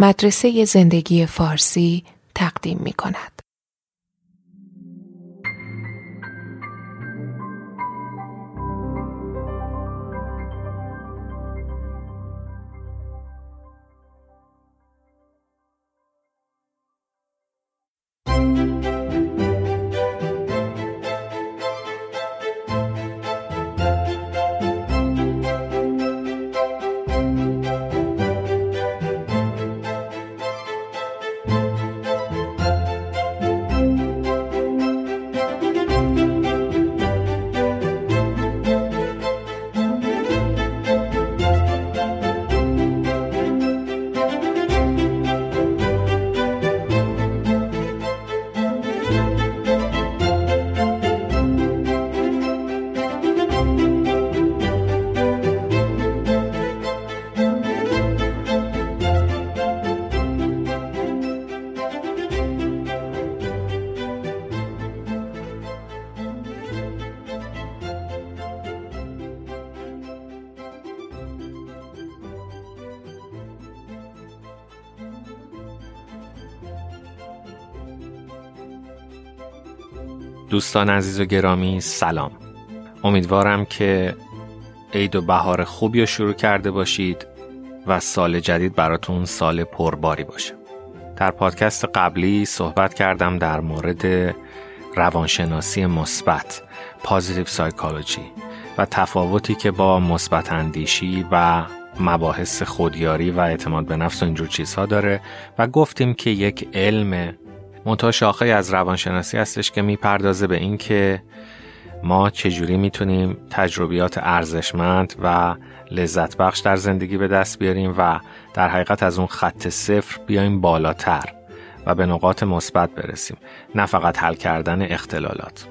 مدرسه زندگی فارسی تقدیم می کند. دوستان عزیز و گرامی سلام. امیدوارم که عید و بهار خوبی رو شروع کرده باشید و سال جدید براتون سال پرباری باشه. در پادکست قبلی صحبت کردم در مورد روانشناسی مثبت پازیتیو سایکولوژی و تفاوتی که با مثبت اندیشی و مباحث خودیاری و اعتماد به نفس و اینجور چیزها داره و گفتیم که یک علم منتها شاخه از روانشناسی هستش که می‌پردازه به اینکه ما چجوری می‌تونیم تجربیات ارزشمند و لذت بخش در زندگی به دست بیاریم و در حقیقت از اون خط صفر بیایم بالاتر و به نقاط مثبت برسیم. نه فقط حل کردن اختلالات.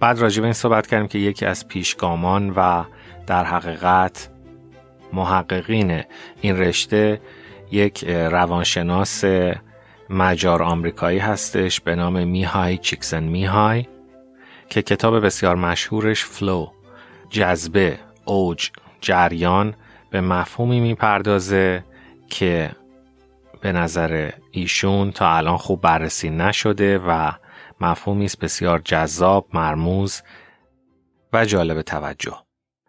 بعد راجع به این صحبت کردیم که یکی از پیشگامان و در حقیقت محققین این رشته یک روانشناس مجار آمریکایی هستش به نام میهای چیکسن میهای که کتاب بسیار مشهورش فلو جذبه اوج جریان به مفهومی می‌پردازه که به نظر ایشون تا الان خوب بررسی نشده و مفهومی است بسیار جذاب مرموز و جالب توجه.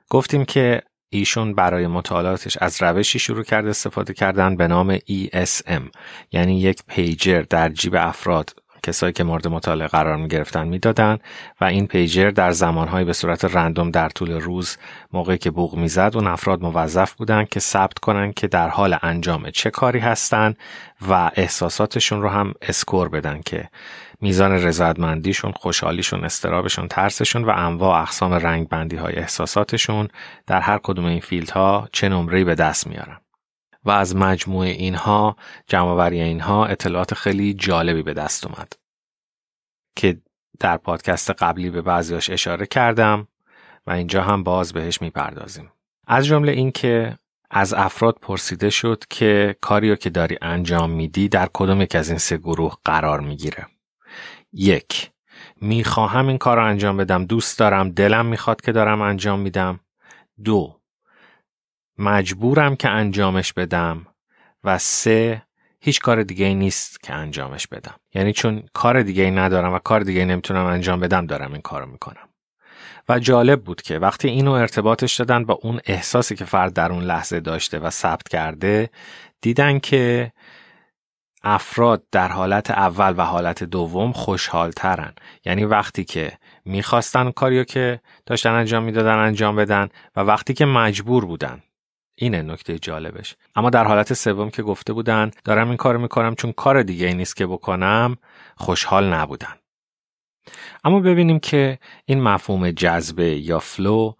گفتیم که ایشون برای مطالعاتش از روشی شروع کرد استفاده کردن به نام ESM یعنی یک پیجر در جیب افراد کسایی که مورد مطالعه قرار می گرفتن می‌دادن و این پیجر در زمانهایی به صورت رندوم در طول روز موقعی که بوق می‌زد اون افراد موظف بودن که ثبت کنن که در حال انجام چه کاری هستن و احساساتشون رو هم اسکور بدن که میزان رضایتمندیشون، خوشحالیشون، استرابشون، ترسشون و انواع اقسام رنگ بندی های احساساتشون در هر کدوم این فیلدها چه نمره‌ای به دست میارن. و از مجموع اینها جمعوری اینها اطلاعات خیلی جالبی به دست اومد. که در پادکست قبلی به بعضیاش اشاره کردم و اینجا هم باز بهش می‌پردازیم. از جمله این که از افراد پرسیده شد که کاریو که داری انجام میدی در کدوم یک از این سه گروه قرار می‌گیره. یک. می‌خواهم این کار رو انجام بدم. دوست دارم. دلم می‌خواد که دارم انجام میدم. دو. مجبورم که انجامش بدم. و سه هیچ کار دیگه ای نیست که انجامش بدم. یعنی چون کار دیگه ای ندارم و کار دیگه ای نمی‌تونم انجام بدم دارم این کارو می‌کنم. و جالب بود که وقتی اینو ارتباطش دادن با اون احساسی که فرد در اون لحظه داشته و ثبت کرده دیدن که افراد در حالت اول و حالت دوم خوشحال ترن یعنی وقتی که می‌خواستن کاریو که داشتن انجام می‌دادن انجام بدن و وقتی که مجبور بودن. اینه نکته جالبش. اما در حالت سوم که گفته بودن دارم این کار می‌کنم چون کار دیگه ای نیست که بکنم خوشحال نبودن. اما ببینیم که این مفهوم جذبه یا فلو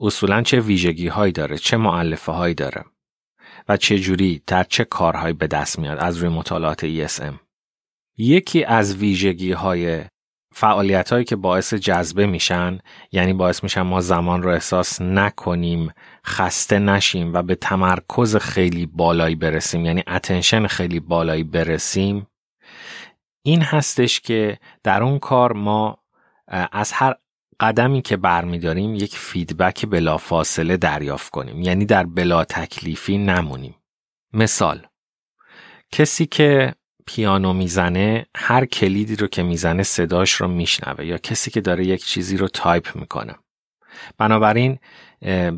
اصولا چه ویژگی هایی داره چه معلفه هایی داره. و چه جوری در چه کارهایی به دست میاد از روی مطالعات ESM یکی از ویژگی های فعالیت هایی که باعث جذبه میشن یعنی باعث میشن ما زمان رو احساس نکنیم خسته نشیم و به تمرکز خیلی بالایی برسیم یعنی attention خیلی بالایی برسیم این هستش که در اون کار ما از هر قدمی که برمیداریم یک feedback بلافاصله دریافت کنیم. یعنی در بلا تکلیفی نمونیم. مثال کسی که پیانو می‌زنه هر کلیدی رو که می‌زنه صداش رو میشنوه یا کسی که داره یک چیزی رو تایپ می‌کنه. بنابراین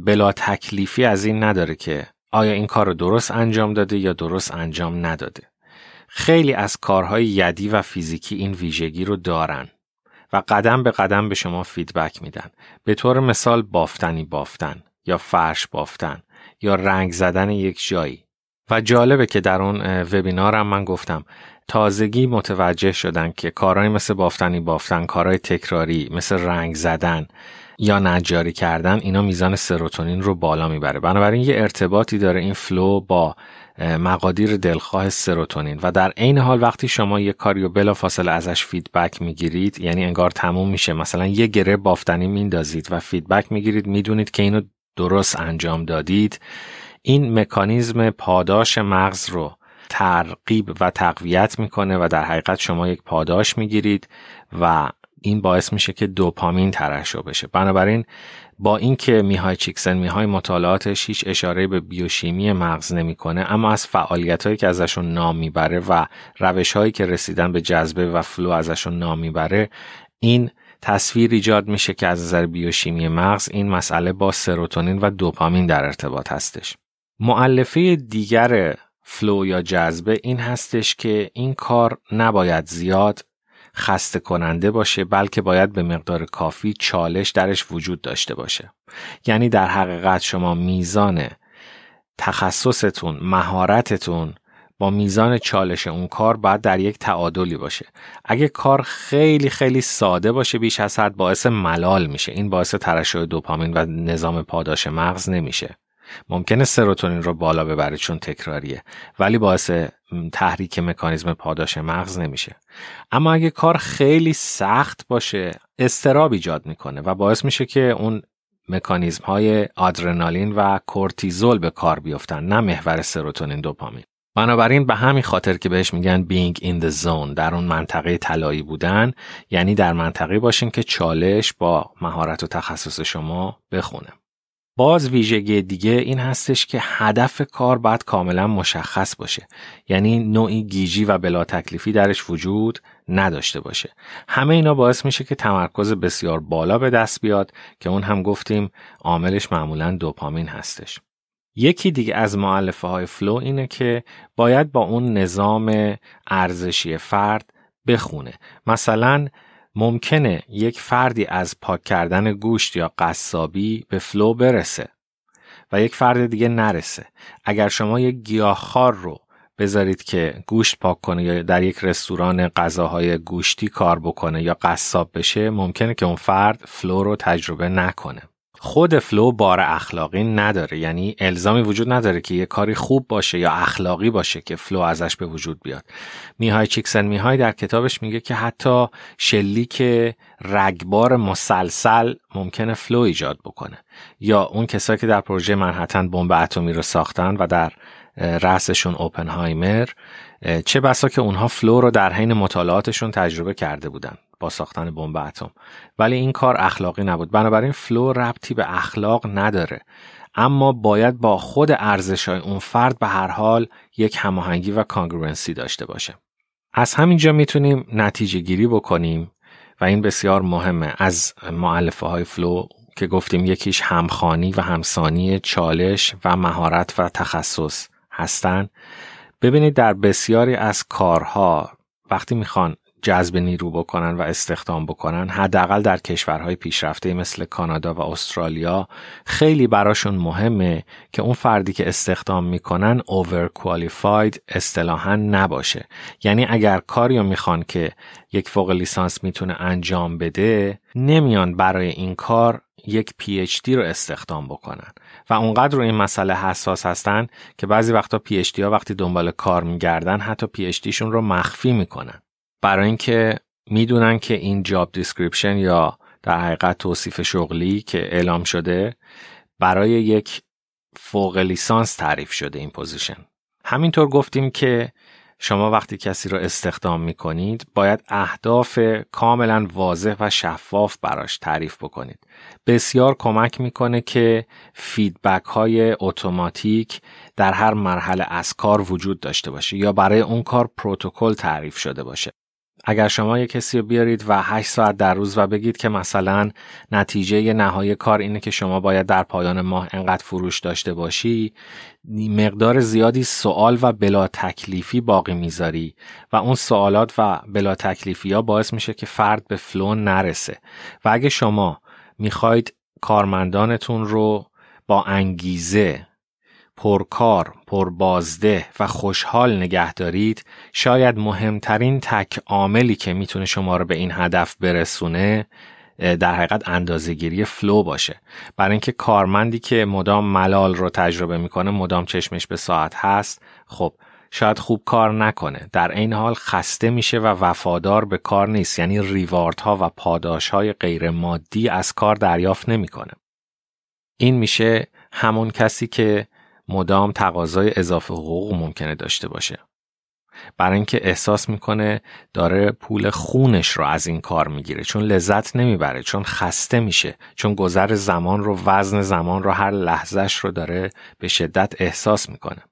بلا تکلیفی از این نداره که آیا این کار رو درست انجام داده یا درست انجام نداده. خیلی از کارهای یدی و فیزیکی این ویژگی رو دارن. و قدم به قدم به شما feedback میدن. به طور مثال بافتنی بافتن یا فرش بافتن یا رنگ زدن یک جایی. و جالبه که در اون webinar م من گفتم تازگی متوجه شدن که کارهای مثل بافتنی بافتن کارهای تکراری مثل رنگ زدن یا نجاری کردن اینا میزان سروتونین رو بالا می‌بره. بنابراین یه ارتباطی داره این flow با مقادیر دلخواه سروتونین. و در عین حال وقتی شما یه کاری رو بلا فاصله ازش feedback می‌گیرید یعنی انگار تموم میشه. مثلا یه گره بافتنی میندازید و feedback می‌گیرید می‌دونید که اینو درست انجام دادید. این مکانیزم پاداش مغز رو ترغیب و تقویت می‌کنه و در حقیقت شما یک پاداش می‌گیرید و این باعث میشه که دوپامین ترشح بشه. بنابراین با اینکه میهای چیکسن میهای مطالعاتش هیچ اشاره به بیوشیمی مغز نمی‌کنه اما از فعالیت هایی که ازشون نام می‌بره و روش هایی که رسیدن به جذبه و فلو ازشون نام می‌بره این تصویر ایجاد میشه که از نظر بیوشیمی مغز این مسئله با سروتونین و دوپامین در ارتباط هستش. معلفه دیگر فلو یا جذبه این هستش که این کار نباید زیاد خسته کننده باشه بلکه باید به مقدار کافی چالش درش وجود داشته باشه. یعنی در حقیقت شما میزان تخصصتون مهارتتون با میزان چالش اون کار باید در یک تعادلی باشه. اگه کار خیلی خیلی ساده باشه بیش از حد باعث ملال میشه. این باعث ترشح دوپامین و نظام پاداش مغز نمیشه. ممکنه سروتونین رو بالا ببره چون تکراریه ولی باعث تحریک مکانیزم پاداش مغز نمیشه. اما اگه کار خیلی سخت باشه استراب ایجاد می‌کنه و باعث میشه که اون مکانیزم های آدرنالین و کورتیزول به کار بیفتن نه محور سروتونین دوپامین. بنابراین به همین خاطر که بهش میگن being in the zone در اون منطقه طلایی بودن یعنی در منطقه باشین که چالش با مهارت و تخصص شما بخونه. باز ویژگی دیگه این هستش که هدف کار باید کاملا مشخص باشه. یعنی نوعی گیجی و بلا تکلیفی درش وجود نداشته باشه. همه اینا باعث میشه که تمرکز بسیار بالا به دست بیاد که اون هم گفتیم عاملش معمولا دوپامین هستش. یکی دیگه از مؤلفه های flow اینه که باید با اون نظام ارزشی فرد بخونه. مثلا ممکنه یک فردی از پاک کردن گوشت یا قصابی به flow برسه و یک فرد دیگه نرسه. اگر شما یک گیاهخوار رو بذارید که گوشت پاک کنه یا در یک رستوران غذاهای گوشتی کار بکنه یا قصاب بشه ممکنه که اون فرد flow رو تجربه نکنه. خود flow بار اخلاقی نداره. یعنی الزامی وجود نداره که یه کاری خوب باشه یا اخلاقی باشه که flow ازش به وجود بیاد. میهای چیکسنت‌میهای در کتابش میگه که حتی شلیک رگبار مسلسل ممکنه flow ایجاد بکنه. یا اون کسایی که در پروژه منهتن بمب اتمی رو ساختن و در رأسشون اوپنهایمر چه بسا که اونها flow رو در حین مطالعاتشون تجربه کرده بودن. با ساختن بمب اتم. ولی این کار اخلاقی نبود. بنابراین flow ربطی به اخلاق نداره. اما باید با خود ارزش های اون فرد به هر حال یک هماهنگی و congruency داشته باشه. از همینجا می‌تونیم نتیجه گیری بکنیم و این بسیار مهمه. از مؤلفه های flow که گفتیم یکیش همخوانی و همسانی چالش و مهارت و تخصص هستن. ببینید در بسیاری از کارها وقتی می‌خوان جذب نیرو بکنن و استخدام بکنن حداقل در کشورهای پیشرفته مثل کانادا و استرالیا خیلی براشون مهمه که اون فردی که استخدام می‌کنن اوور کوالیفاید اصطلاحا نباشه. یعنی اگر کاری رو می‌خوان که یک فوق لیسانس می‌تونه انجام بده نمیان برای این کار یک پی اچ دی رو استخدام بکنن. و اونقدر رو این مسئله حساس هستن که بعضی وقتا PhD ها وقتی دنبال کار میگردن حتی PhD شون رو مخفی می‌کنن. برای اینکه می‌دونن که این job description یا در حقیقت توصیف شغلی که اعلام شده برای یک فوق لیسانس تعریف شده این position همینطور گفتیم که شما وقتی کسی رو استخدام می کنید باید اهداف کاملا واضح و شفاف براش تعریف بکنید. بسیار کمک می‌کنه که feedback های اتوماتیک در هر مرحله از کار وجود داشته باشه یا برای اون کار پروتکل تعریف شده باشه. اگر شما یک کسی رو بیارید و 8 ساعت در روز و بگید که مثلا نتیجه نهایی کار اینه که شما باید در پایان ماه انقدر فروش داشته باشی مقدار زیادی سوال و بلا تکلیفی باقی می‌ذاری و اون سوالات و بلا تکلیفی ها باعث میشه که فرد به flow نرسه. و اگه شما می‌خواید کارمندانتون رو با انگیزه پرکار، پربازده و خوشحال نگه دارید شاید مهمترین تک عاملی که می‌تونه شما رو به این هدف برسونه در حقیقت اندازهگیری فلو باشه. برای اینکه کارمندی که مدام ملال رو تجربه می‌کنه مدام چشمش به ساعت هست خب شاید خوب کار نکنه. در این حال خسته میشه و وفادار به کار نیست یعنی ریوارد ها و پاداش های غیر مادی از کار دریافت نمی‌کنه. این میشه همون کسی که مدام تقاضای اضافه حقوق ممکنه داشته باشه. برای اینکه احساس می‌کنه داره پول خونش رو از این کار می‌گیره چون لذت نمی‌بره چون خسته میشه چون گذر زمان رو وزن زمان رو هر لحظهش رو داره به شدت احساس می‌کنه.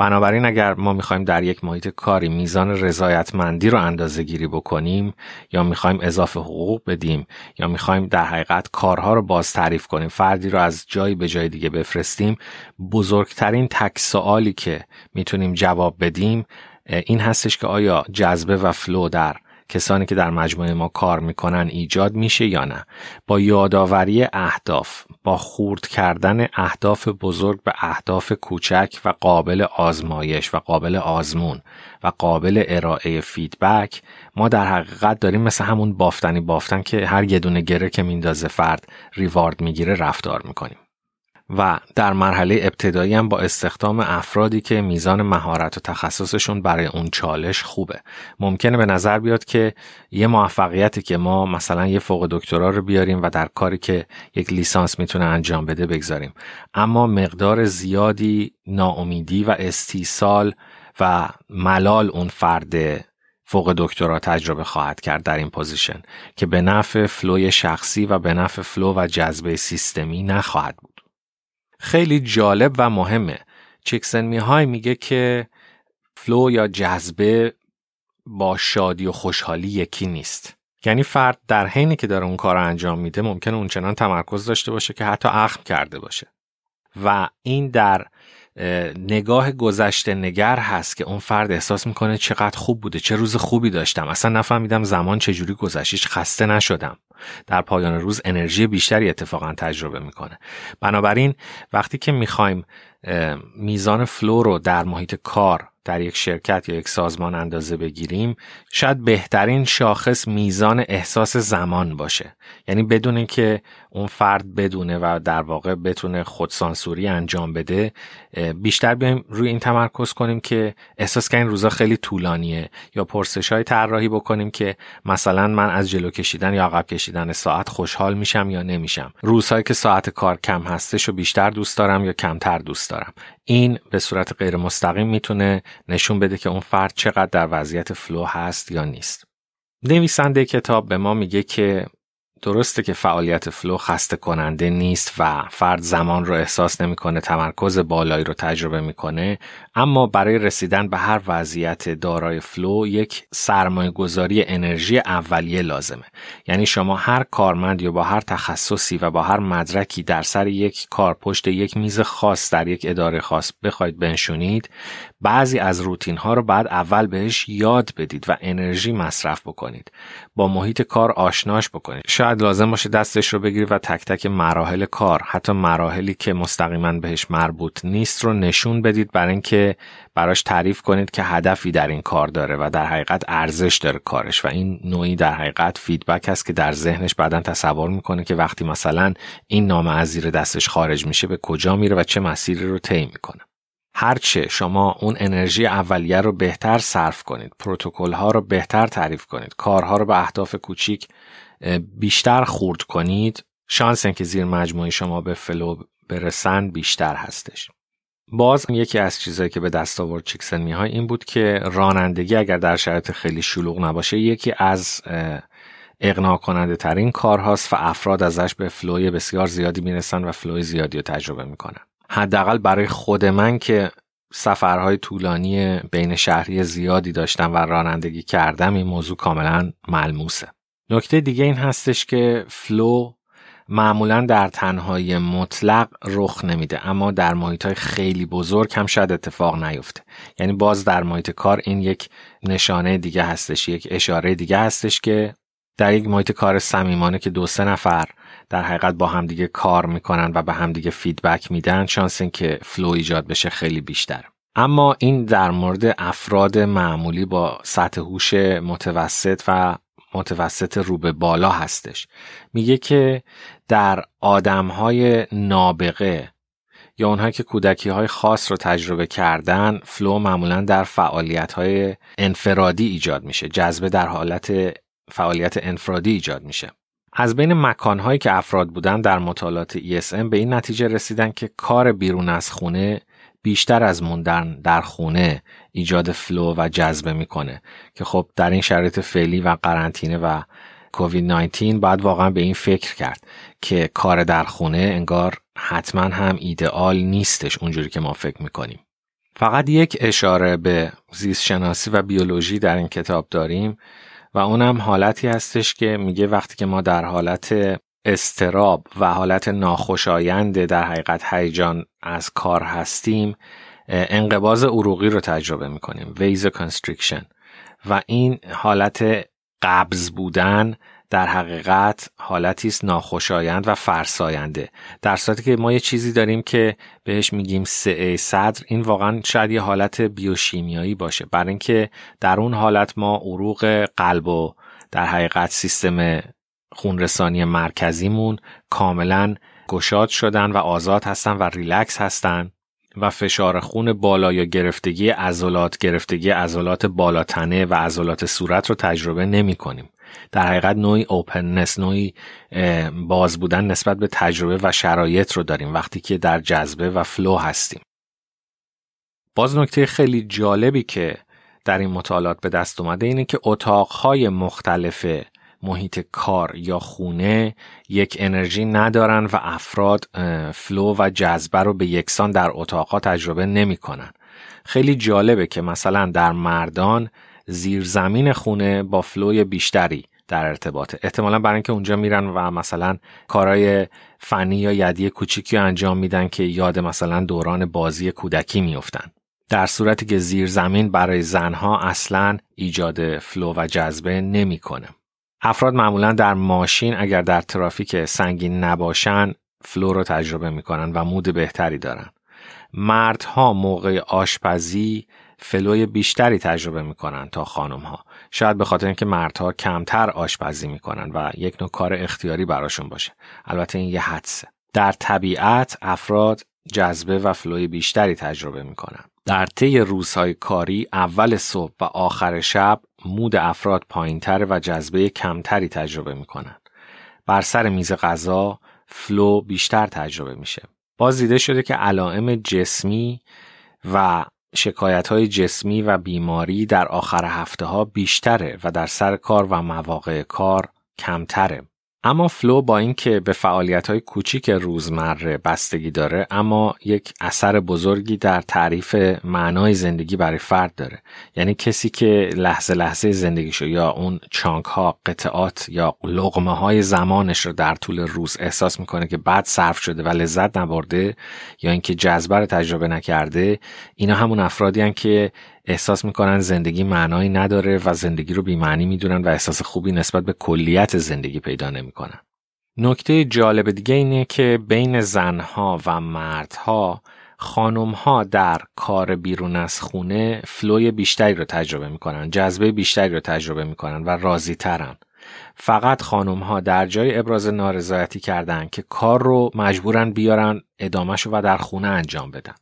بنابراین اگر ما می‌خوایم در یک محیط کاری میزان رضایتمندی رو اندازه گیری بکنیم یا می‌خوایم اضافه حقوق بدیم یا می‌خوایم در حقیقت کارها رو باز تعریف کنیم فردی رو از جایی به جای دیگه بفرستیم بزرگترین تک سوالی که می‌تونیم جواب بدیم این هستش که آیا جذبه و flow در کسانی که در مجموعه ما کار می‌کنن ایجاد میشه یا نه؟ با یادآوری اهداف با خرد کردن اهداف بزرگ به اهداف کوچک و قابل آزمایش و قابل آزمون و قابل ارائه feedback ما در حقیقت داریم مثل همون بافتنی بافتن که هر یه دونه گره که میندازه فرد ریوارد می‌گیره رفتار می‌کنیم. و در مرحله ابتدایی هم با استخدام افرادی که میزان مهارت و تخصصشون برای اون چالش خوبه. ممکنه به نظر بیاد که یه موفقیتی که ما مثلا یه فوق دکترا رو بیاریم و در کاری که یک لیسانس می‌تونه انجام بده بگذاریم. اما مقدار زیادی ناامیدی و استیصال و ملال اون فرد فوق دکترا تجربه خواهد کرد در این position که به نفع flow ی شخصی و به نفع flow و جذبه سیستمی نخواهد بود. خیلی جالب و مهمه. چیکسنت‌میهای میگه که flow یا جذبه با شادی و خوشحالی یکی نیست. یعنی فرد در حینی که داره اون کار رو انجام میده ممکنه اونچنان تمرکز داشته باشه که حتی اخم کرده باشه. و این در نگاه گذشته نگر هست که اون فرد احساس می‌کنه چقدر خوب بوده چه روز خوبی داشتم. اصلا نفهمیدم زمان چجوری گذشت خسته نشدم. در پایان روز انرژی بیشتری اتفاقا تجربه می‌کنه. بنابراین وقتی که می‌خوایم میزان فلو رو در محیط کار در یک شرکت یا یک سازمان اندازه بگیریم شاید بهترین شاخص میزان احساس زمان باشه. یعنی بدون که اون فرد بدونه و در واقع بتونه خودسانسوری انجام بده بیشتر بیایم روی این تمرکز کنیم که احساس که این روزا خیلی طولانیه یا پرسش های طراحی بکنیم که مثلا من از جلو کشیدن یا عقب کشیدن ساعت خوشحال میشم یا نمیشم. روزهایی که ساعت کار کم هستش و بیشتر دوست دارم یا کمتر دوست دارم. این به صورت غیر مستقیم می‌تونه نشون بده که اون فرد چقدر در وضعیت فلو هست یا نیست. نویسنده کتاب به ما میگه که درسته که فعالیت flow خسته کننده نیست و فرد زمان رو احساس نمی‌کنه تمرکز بالایی رو تجربه می‌کنه اما برای رسیدن به هر وضعیت دارای flow یک سرمایه گذاری انرژی اولیه لازمه. یعنی شما هر کارمند یا با هر تخصصی و با هر مدرکی در سر یک کار پشت یک میز خاص در یک اداره خاص بخواید بنشونید بعضی از روتین ها رو بعد اول بهش یاد بدید و انرژی مصرف بکنید. با محیط کار آشناش بکنید. شاید لازم باشه دستش رو بگیرید و تک تک مراحل کار. حتی مراحلی که مستقیما بهش مربوط نیست رو نشون بدید برای اینکه براش تعریف کنید که هدفی در این کار داره و در حقیقت ارزش داره کارش. و این نوعی در حقیقت فیدبک هست که در ذهنش بعدا تصور می‌کنه که وقتی مثلا این نامه از زیر دستش خارج میشه به کجا میره و چه مسیری رو طی می‌کنه. هرچه شما اون انرژی اولیه رو بهتر صرف کنید پروتکل ها رو بهتر تعریف کنید کارها رو به اهداف کوچیک بیشتر خرد کنید شانس اینکه زیر مجموعه شما به flow برسن بیشتر هستش. باز یکی از چیزهایی که به دست آورد چیکسنت‌میهای این بود که رانندگی اگر در شرایط خیلی شلوغ نباشه یکی از اقناع کننده ترین کارهاست و افراد ازش به flow ی بسیار زیادی می‌رسن و flow ی زیادی رو تجربه می‌کنن. حداقل برای خود من که سفرهای طولانی بین شهری زیادی داشتم و رانندگی کردم این موضوع کاملا ملموسه. نکته دیگه این هستش که فلو معمولا در تنهایی مطلق رخ نمیده اما در محیط های خیلی بزرگ هم شاید اتفاق نیفته. یعنی باز در محیط کار این یک نشانه دیگه هستش یک اشاره دیگه هستش که در یک محیط کار صمیمانه که دو سه نفر در حقیقت با همدیگه کار می‌کنن و به همدیگه feedback میدن شانس این که flow ایجاد بشه خیلی بیشتر اما این در مورد افراد معمولی با سطح هوش متوسط و متوسط رو به بالا هستش. میگه که در آدمهای نابغه یا اونهایی که کودکی های خاص رو تجربه کردن flow معمولا در فعالیت های انفرادی ایجاد میشه. جذبه در حالت فعالیت انفرادی ایجاد میشه. از بین مکانهایی که افراد بودن در مطالعات ESM به این نتیجه رسیدن که کار بیرون از خونه بیشتر از موندن در خونه ایجاد فلو و جذبه می‌کنه. که خب در این شرایط فعلی و قرنطینه و کووید 19 باید واقعا به این فکر کرد که کار در خونه انگار حتما هم ایدئال نیستش اونجوری که ما فکر می‌کنیم. فقط یک اشاره به زیست شناسی و بیولوژی در این کتاب داریم و اونم حالتی هستش که میگه وقتی که ما در حالت اضطراب و حالت ناخوشایند در حقیقت هیجان از کار هستیم انقباض عروقی رو تجربه می‌کنیم vasoconstriction و این حالت قبض بودن در حقیقت حالتی است ناخوشایند و فرساینده. در صورتی که ما یه چیزی داریم که بهش میگیم سعه صدر این واقعا شاید یه حالت بیوشیمیایی باشه. برای اینکه در اون حالت ما عروق قلب و در حقیقت سیستم خونرسانی مرکزیمون کاملا گشاد شدن و آزاد هستن و ریلکس هستن و فشار خون بالا یا گرفتگی عضلات گرفتگی عضلات بالاتنه و عضلات صورت رو تجربه نمی کنیم. در حقیقت نوعی openness نوعی باز بودن نسبت به تجربه و شرایط رو داریم وقتی که در جذبه و flow هستیم. باز نکته خیلی جالبی که در این مطالعات به دست اومده اینه که اتاقهای مختلف محیط کار یا خونه یک انرژی ندارن و افراد فلو و جذبه رو به یکسان در اتاقها تجربه نمی‌کنن. خیلی جالبه که مثلا در مردان زیرزمین خونه با فلوی بیشتری در ارتباطه احتمالا برای اینکه اونجا میرن و مثلا کارهای فنی یا یدی کوچیکی انجام میدن که یاد مثلا دوران بازی کودکی میفتن در صورتی که زیر زمین برای زنها اصلا ایجاد flow و جذبه نمی‌کنه. افراد معمولا در ماشین اگر در ترافیک سنگین نباشن flow رو تجربه می‌کنن و mood بهتری دارن. مردها موقع آشپزی flow ی بیشتری تجربه می‌کنن تا خانم ها شاید به خاطر اینکه مردها کمتر آشپزی می‌کنن و یک نوع کار اختیاری براشون باشه. البته این یه حدسه. در طبیعت افراد جذبه و فلوی بیشتری تجربه می‌کنن. در طی روزهای کاری اول صبح و آخر شب مود افراد پایینتر و جذبه کمتری تجربه می‌کنن بر سر میز غذا فلو بیشتر تجربه میشه باز دیده شده که علائم جسمی و شکایت های جسمی و بیماری در آخر هفته ها بیشتره و در سر کار و مواقع کار کمتره. اما فلو با اینکه به فعالیت های کوچیک روزمره بستگی داره اما یک اثر بزرگی در تعریف معنای زندگی برای فرد داره. یعنی کسی که لحظه لحظه زندگیشو یا اون چانک ها قطعات یا لغمه های زمانش رو در طول روز احساس می‌کنه که بعد صرف شده و لذت نبرده یا اینکه جذبه رو تجربه نکرده اینا همون افرادی هن که احساس می‌کنن زندگی معنایی نداره و زندگی رو بیمعنی می‌دونن و احساس خوبی نسبت به کلیت زندگی پیدا نمی‌کنن. نکته جالب دیگه اینه که بین زنها و مردها خانمها در کار بیرون از خونه فلوی بیشتری رو تجربه می‌کنن جذبه بیشتری رو تجربه می‌کنن و راضی ترن. فقط خانم ها در جای ابراز نارضایتی کردن که کار رو مجبورن بیارن ادامهش و در خونه انجام بدن.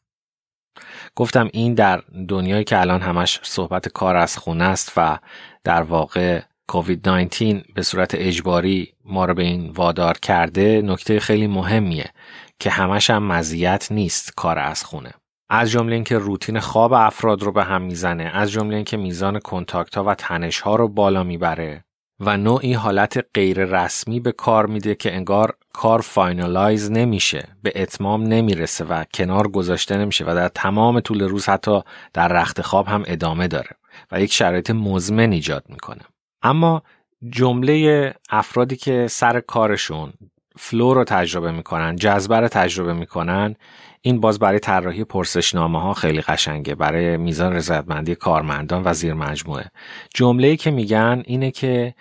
گفتم این در دنیایی که الان همش صحبت کار از خونه است و در واقع کووید 19 به صورت اجباری ما رو به این وادار کرده نکته خیلی مهمیه که همش هم مزیت نیست کار از خونه. از جمله اینکه روتین خواب افراد رو به هم می‌زنه از جمله اینکه میزان contact ها و تنش ها رو بالا می‌بره. و نوعی حالت غیر رسمی به کار میده که انگار کار finalize نمیشه به اتمام نمی‌رسه و کنار گذاشته نمیشه و در تمام طول روز حتی در رخت خواب هم ادامه داره و یک شرایط مزمن ایجاد می‌کنه. اما جمله افرادی که سر کارشون فلو رو تجربه می‌کنن جذبه رو تجربه می‌کنن این باز برای طراحی پرسشنامه ها خیلی قشنگه برای میزان رضایتمندی کارمندان و زیر مجموعه. جمله که میگن اینه که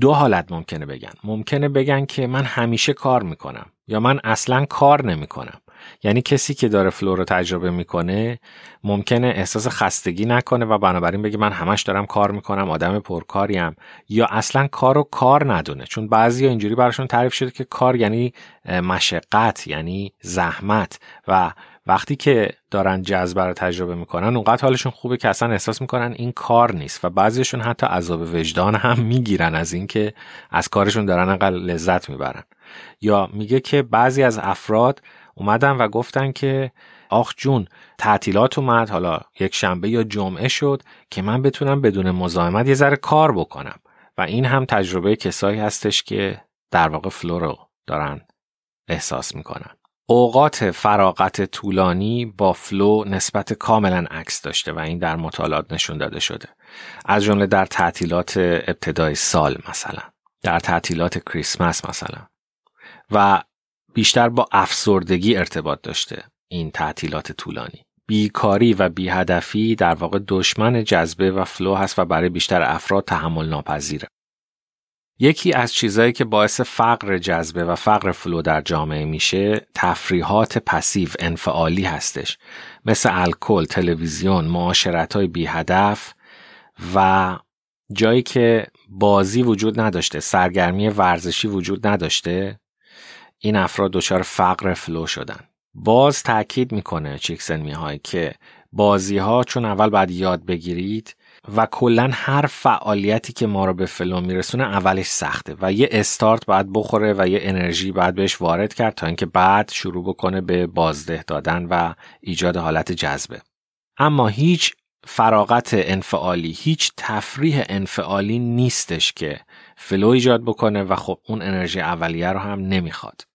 دو حالت ممکنه بگن. ممکنه بگن که من همیشه کار می‌کنم یا من اصلا کار نمی‌کنم. یعنی کسی که داره فلو رو تجربه می‌کنه ممکنه احساس خستگی نکنه و بنابراین بگه من همش دارم کار می‌کنم آدم پرکاریم. یا اصلا کار رو کار ندونه. چون بعضی اینجوری براشون تعریف شده که کار یعنی مشقت یعنی زحمت. و وقتی که دارن جذبه رو تجربه می‌کنن اونقدر حالشون خوبه که اصلا احساس می‌کنن این کار نیست. و بعضیشون حتی عذاب وجدان هم می‌گیرن از اینکه از کارشون دارن انقدر لذت می‌برن. یا میگه که بعضی از افراد اومدن و گفتن که آخ جون تعطیلات اومد حالا یک شنبه یا جمعه شد که من بتونم بدون مزاحمت یه ذره کار بکنم. و این هم تجربه کسایی هستش که در واقع flow رو دارن احساس می‌کنن. اوقات فراغت طولانی با flow نسبت کاملا عکس داشته و این در مطالعات نشون داده شده. از جمله در تعطیلات ابتدای سال مثلا در تعطیلات کریسمس مثلا. و بیشتر با افسردگی ارتباط داشته این تعطیلات طولانی. بیکاری و بیهدفی در واقع دشمن جذبه و flow هست و برای بیشتر افراد تحمل ناپذیره. یکی از چیزهایی که باعث فقر جذبه و فقر flow در جامعه میشه تفریحات passive انفعالی هستش. مثل الکل، تلویزیون، معاشرت های بی هدف و جایی که بازی وجود نداشته سرگرمی ورزشی وجود نداشته. این افراد دچار فقر flow شدن. باز تاکید می‌کنه چیکسن میهای که بازی ها چون اول باید یاد بگیرید و کلا هر فعالیتی که ما رو به flow میرسونه اولش سخته و یه استارت باید بخوره و یه انرژی باید بهش وارد کرد تا اینکه بعد شروع بکنه به بازده دادن و ایجاد حالت جذبه. اما هیچ فراغت انفعالی هیچ تفریح انفعالی نیستش که flow ایجاد بکنه و خب اون انرژی اولیه رو هم نمی‌خواد.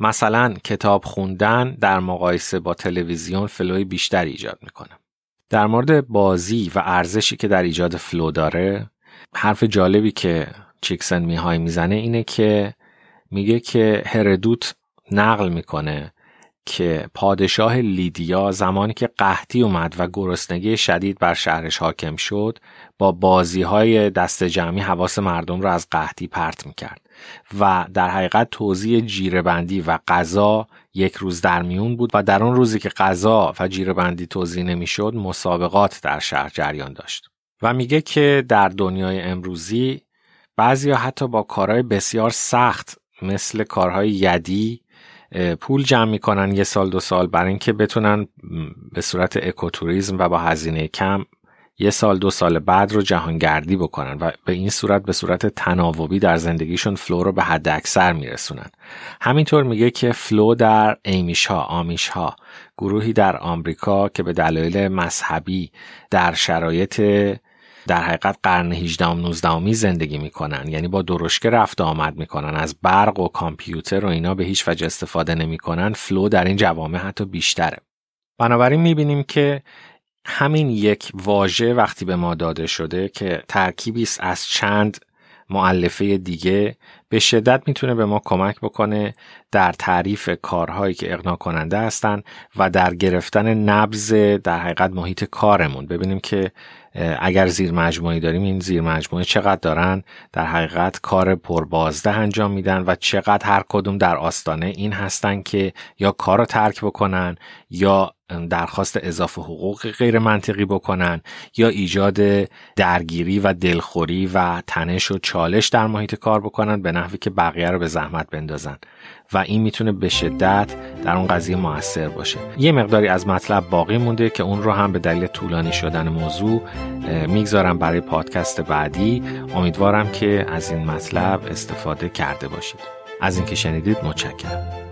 مثلا کتاب خوندن در مقایسه با تلویزیون flow ی بیشتر ایجاد می‌کنه. در مورد بازی و ارزشی که در ایجاد flow داره حرف جالبی که چیکسن میهای می‌زنه اینه که میگه که هردوت نقل می‌کنه که پادشاه لیدیا زمانی که قحطی اومد و گرسنگی شدید بر شهرش حاکم شد با بازی های دست جمعی حواس مردم را از قحطی پرت می‌کرد. و در حقیقت توضیح جیرهبندی و غذا یک روز در میون بود و در اون روزی که غذا و جیرهبندی توضیح نمی‌شد مسابقات در شهر جریان داشت. و میگه که در دنیای امروزی بعضی حتی با کارهای بسیار سخت مثل کارهای یدی پول جمع می‌کنن یه سال دو سال برای اینکه بتونن به صورت اکوتوریزم و با هزینه کم یه سال دو سال بعد رو جهانگردی بکنن و به این صورت به صورت تناوبی در زندگیشون flow رو به حد اکثر میرسونن. همینطور میگه که flow در ایمیش ها آمیش ها گروهی در آمریکا که به دلایل مذهبی در شرایط در حقیقت قرن 18 و 19 زندگی می‌کنن. یعنی با درشکه رفت آمد می‌کنن. از برق و کامپیوتر و اینا به هیچ وجه استفاده نمی‌کنن. فلو در این جوامع حتی بیشتره. بنابراین می‌بینیم که همین یک واژه وقتی به ما داده شده که ترکیبی است از چند معلفه دیگه به شدت می‌تونه به ما کمک بکنه در تعریف کارهایی که اقنا کننده هستند و در گرفتن نبز در حقیقت محیط کارمون. ببینیم که اگر زیر مجموعی داریم این زیر مجموعه چقدر دارن در حقیقت کار پربازده انجام میدن و چقدر هر کدوم در آستانه این هستن که یا کار رو ترک بکنن یا درخواست اضافه حقوق غیر منطقی بکنن یا ایجاد درگیری و دلخوری و تنش و چالش در محیط کار بکنن به نحوی که بقیه رو به زحمت بندازن. و این می‌تونه به شدت در اون قضیه موثر باشه. یه مقداری از مطلب باقی مونده که اون رو هم به دلیل طولانی شدن موضوع می‌گذارم برای پادکست بعدی. امیدوارم که از این مطلب استفاده کرده باشید. از اینکه شنیدید متشکرم.